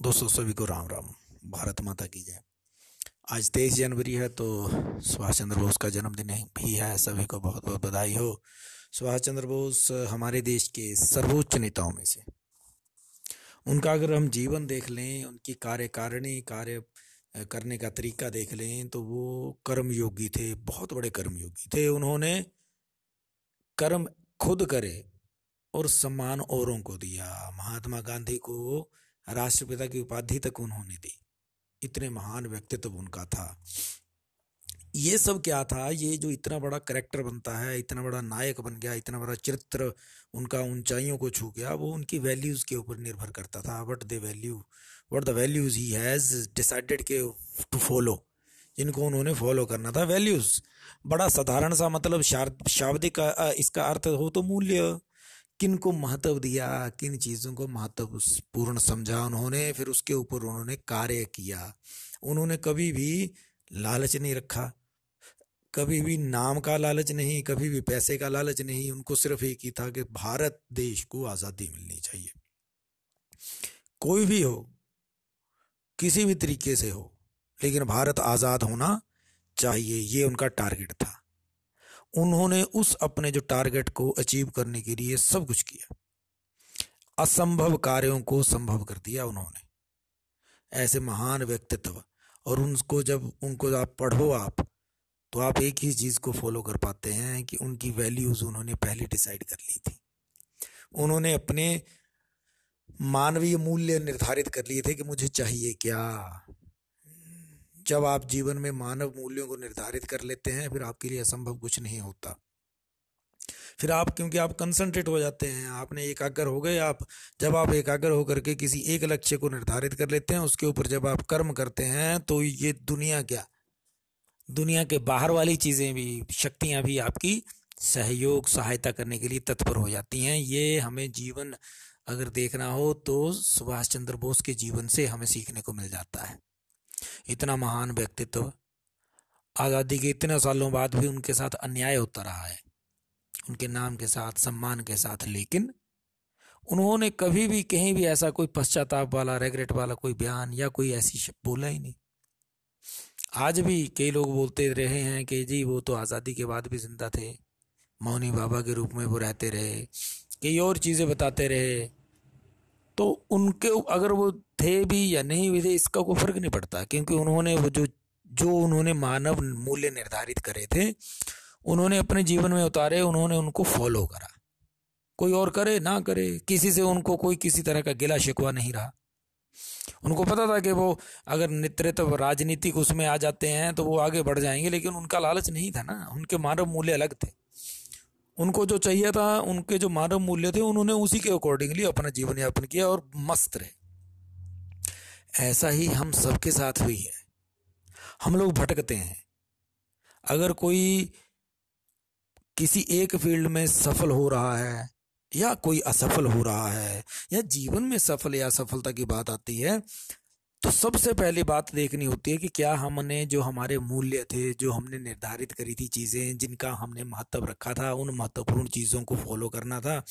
दोस्तों, सभी को राम राम। भारत माता की जय। आज तेईस जनवरी है तो सुभाष चंद्र बोस का जन्मदिन भी है सभी को बहुत बहुत बधाई हो। सुभाष चंद्र बोस हमारे देश के सर्वोच्च नेताओं में से। उनका अगर हम जीवन देख लें, उनकी कार्यकारिणी कार्य करने का तरीका देख लें तो वो कर्मयोगी थे, बहुत बड़े कर्मयोगी थे। उन्होंने कर्म खुद करे और सम्मान औरों को दिया। महात्मा गांधी को राष्ट्रपिता की उपाधि तक उन्होंने दी। इतने महान व्यक्तित्व उनका था। ये सब क्या था? ये जो इतना बड़ा करेक्टर बनता है, इतना बड़ा नायक बन गया, इतना बड़ा चरित्र उनका ऊंचाइयों को छू गया, वो उनकी वैल्यूज़ के ऊपर निर्भर करता था। What the value what the values he has decided के टू फॉलो जिनको उन्होंने फॉलो करना था वैल्यूज़ बड़ा साधारण सा मतलब शाब्दिक इसका अर्थ हो तो मूल्य। किन को महत्व दिया, किन चीज़ों को महत्वपूर्ण समझा उन्होंने, फिर उसके ऊपर उन्होंने कार्य किया। उन्होंने कभी भी लालच नहीं रखा, कभी भी नाम का लालच नहीं, कभी भी पैसे का लालच नहीं। उनको सिर्फ़ एक ही था कि भारत देश को आज़ादी मिलनी चाहिए। कोई भी हो, किसी भी तरीके से हो, लेकिन भारत आज़ाद होना चाहिए, ये उनका टारगेट था। उन्होंने उस अपने जो टारगेट को अचीव करने के लिए सब कुछ किया। असंभव कार्यों को संभव कर दिया उन्होंने। ऐसे महान व्यक्तित्व और उनको जब उनको आप पढ़ो आप तो आप एक ही चीज़ को फॉलो कर पाते हैं कि उनकी वैल्यूज़ उन्होंने पहले डिसाइड कर ली थी। उन्होंने अपने मानवीय मूल्य निर्धारित कर लिए थे कि मुझे चाहिए क्या? जब आप जीवन में मानव मूल्यों को निर्धारित कर लेते हैं, फिर आपके लिए असंभव कुछ नहीं होता। फिर आप, क्योंकि आप कंसंट्रेट हो जाते हैं, आपने एकाग्र हो गए, आप, जब आप एकाग्र होकर के किसी एक लक्ष्य को निर्धारित कर लेते हैं, उसके ऊपर जब आप कर्म करते हैं तो ये दुनिया क्या? दुनिया के बाहर वाली चीज़ें भी, शक्तियाँ भी आपकी सहयोग, सहायता करने के लिए तत्पर हो जाती हैं। ये हमें जीवन अगर देखना हो तो सुभाष चंद्र बोस के जीवन से हमें सीखने को मिल जाता है। इतना महान व्यक्तित्व। आज़ादी के इतने सालों बाद भी उनके साथ अन्याय होता रहा है। उनके नाम के साथ, सम्मान के साथ, लेकिन उन्होंने कभी भी, कहीं भी ऐसा कोई पश्चाताप वाला रेगरेट वाला कोई बयान या कोई ऐसी बोला ही नहीं। आज भी कई लोग बोलते रहे हैं कि जी, वो तो आज़ादी के बाद भी ज़िंदा थे। मौनी बाबा के रूप में वो रहते रहे। कई और चीज़ें बताते रहे। तो उनके अगर वो थे भी या नहीं भी थे, इसका कोई फ़र्क नहीं पड़ता। क्योंकि उन्होंने वो जो जो उन्होंने मानव मूल्य निर्धारित करे थे, उन्होंने अपने जीवन में उतारे, उन्होंने उनको फॉलो करा। कोई और करे, ना करे, किसी से उनको कोई किसी तरह का गिला शिकवा नहीं रहा। उनको पता था कि वो अगर नेतृत्व, राजनीतिक उसमें आ जाते हैं तो वो आगे बढ़ जाएँगे, लेकिन उनका लालच नहीं था ना। उनके मानव मूल्य अलग थे। उनको जो चाहिए था, उनके जो मानव मूल्य थे, उन्होंने उसी के अकॉर्डिंगली अपना जीवन यापन किया और मस्त रहे। ऐसा ही हम सबके साथ हुई है। हम लोग भटकते हैं। अगर कोई किसी एक फ़ील्ड में सफल हो रहा है, या कोई असफल हो रहा है, या जीवन में सफल या असफलता की बात आती है तो सबसे पहली बात देखनी होती है कि क्या हमने जो हमारे मूल्य थे, जो हमने निर्धारित करी थी चीज़ें, जिनका हमने महत्व रखा था, उन महत्वपूर्ण चीज़ों को फॉलो करना था,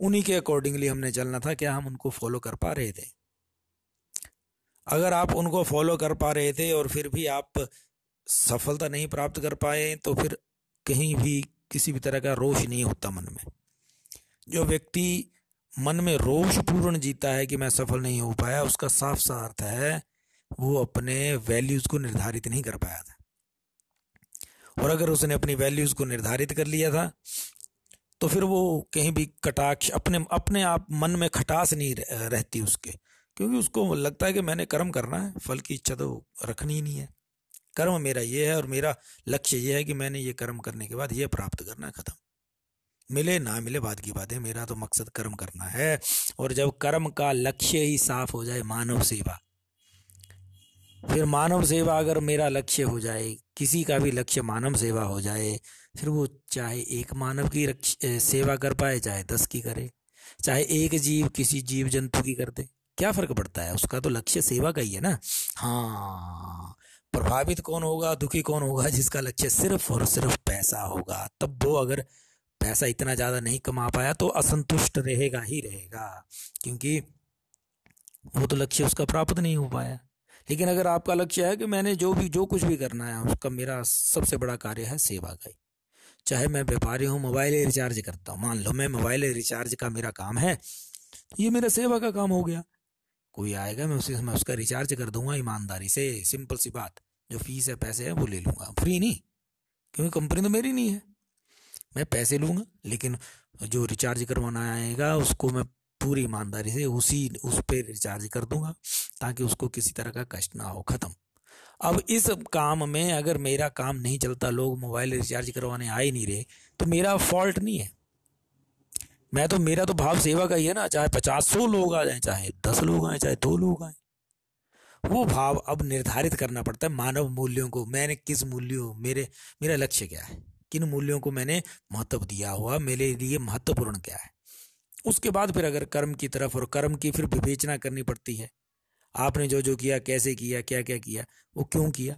उन्हीं के अकॉर्डिंगली हमने चलना था, क्या हम उनको फॉलो कर पा रहे थे? अगर आप उनको फॉलो कर पा रहे थे और फिर भी आप सफलता नहीं प्राप्त कर पाए तो फिर कहीं भी किसी भी तरह का रोष नहीं होता मन में। जो व्यक्ति मन में रोष पूर्ण जीता है कि मैं सफल नहीं हो पाया, उसका साफ़ सा अर्थ है, वो अपने वैल्यूज़ को निर्धारित नहीं कर पाया था। और अगर उसने अपनी वैल्यूज़ को निर्धारित कर लिया था तो फिर वो कहीं भी कटाक्ष, अपने अपने आप मन में खटास नहीं रहती उसके, क्योंकि उसको लगता है कि मैंने कर्म करना है, फल की इच्छा तो रखनी ही नहीं है। कर्म मेरा ये है और मेरा लक्ष्य ये है कि मैंने ये कर्म करने के बाद ये प्राप्त करना है, खत्म। मिले, ना मिले बात की बात है। मेरा तो मकसद कर्म करना है और जब कर्म का लक्ष्य ही साफ़ हो जाए, मानव सेवा। फिर मानव सेवा अगर मेरा लक्ष्य हो जाए, किसी का भी लक्ष्य मानव सेवा हो जाए, फिर वो चाहे एक मानव की सेवा कर पाए, चाहे दस की करे, चाहे एक जीव किसी जीव जंतु की कर दे, क्या फ़र्क पड़ता है? उसका तो लक्ष्य सेवा का ही है ना? हाँ प्रभावित कौन होगा, दुखी कौन होगा, जिसका लक्ष्य सिर्फ़ और सिर्फ़ पैसा होगा? तब वो अगर पैसा इतना ज़्यादा नहीं कमा पाया तो असंतुष्ट रहेगा ही रहेगा, क्योंकि वो तो लक्ष्य उसका प्राप्त नहीं हो पाया। लेकिन अगर आपका लक्ष्य है कि मैंने जो भी, जो कुछ भी करना है, उसका मेरा सबसे बड़ा कार्य है सेवा का ही। चाहे मैं व्यापारी हूँ, मोबाइल रिचार्ज करता हूँ, मान लो मैं मोबाइल रिचार्ज का मेरा काम है ये मेरा सेवा का काम हो गया। कोई आएगा, मैं उसे, मैं उसका रिचार्ज कर दूँगा ईमानदारी से, सिंपल सी बात, जो फ़ीस है, पैसे है, वो ले लूँगा। फ्री नहीं, क्योंकि कंपनी तो मेरी नहीं है। मैं पैसे लूँगा, लेकिन जो रिचार्ज करवाना आएगा, उसको मैं पूरी ईमानदारी से उसी, उस पर रिचार्ज कर दूँगा, ताकि उसको किसी तरह का कष्ट ना हो, खत्म। अब इस काम में अगर मेरा काम नहीं चलता, लोग मोबाइल रिचार्ज करवाने आ ही नहीं रहे तो मेरा फॉल्ट नहीं है। मैं तो मेरा तो भाव सेवा का ही है ना, चाहे पचास सौ लोग आ जाए, चाहे दस लोग आए, चाहे दो लोग आए। वो भाव अब निर्धारित करना पड़ता है मानव मूल्यों को, मैंने किस मूल्यों, मेरे, मेरा लक्ष्य क्या है? किन मूल्यों को मैंने महत्व दिया हुआ, मेरे लिए महत्वपूर्ण क्या है? उसके बाद फिर अगर कर्म की तरफ़ और कर्म की फिर विवेचना करनी पड़ती है, आपने जो जो किया, कैसे किया क्या क्या किया वो क्यों किया?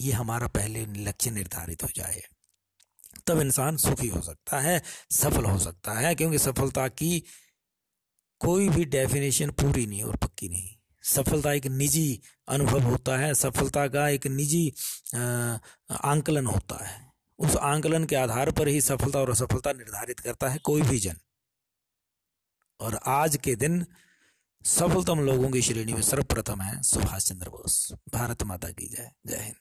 ये हमारा पहले लक्ष्य निर्धारित हो जाए। तब इंसान सुखी हो सकता है, सफल हो सकता है, क्योंकि सफलता की कोई भी डेफिनेशन पूरी नहीं और पक्की नहीं। सफलता एक निजी अनुभव होता है, सफलता का एक निजी आंकलन होता है। उस आंकलन के आधार पर ही सफलता और असफलता निर्धारित करता है कोई भी जन। और आज के दिन सफलतम लोगों की श्रेणी में सर्वप्रथम है सुभाष चंद्र बोस। भारत माता की जय। जय हिंद।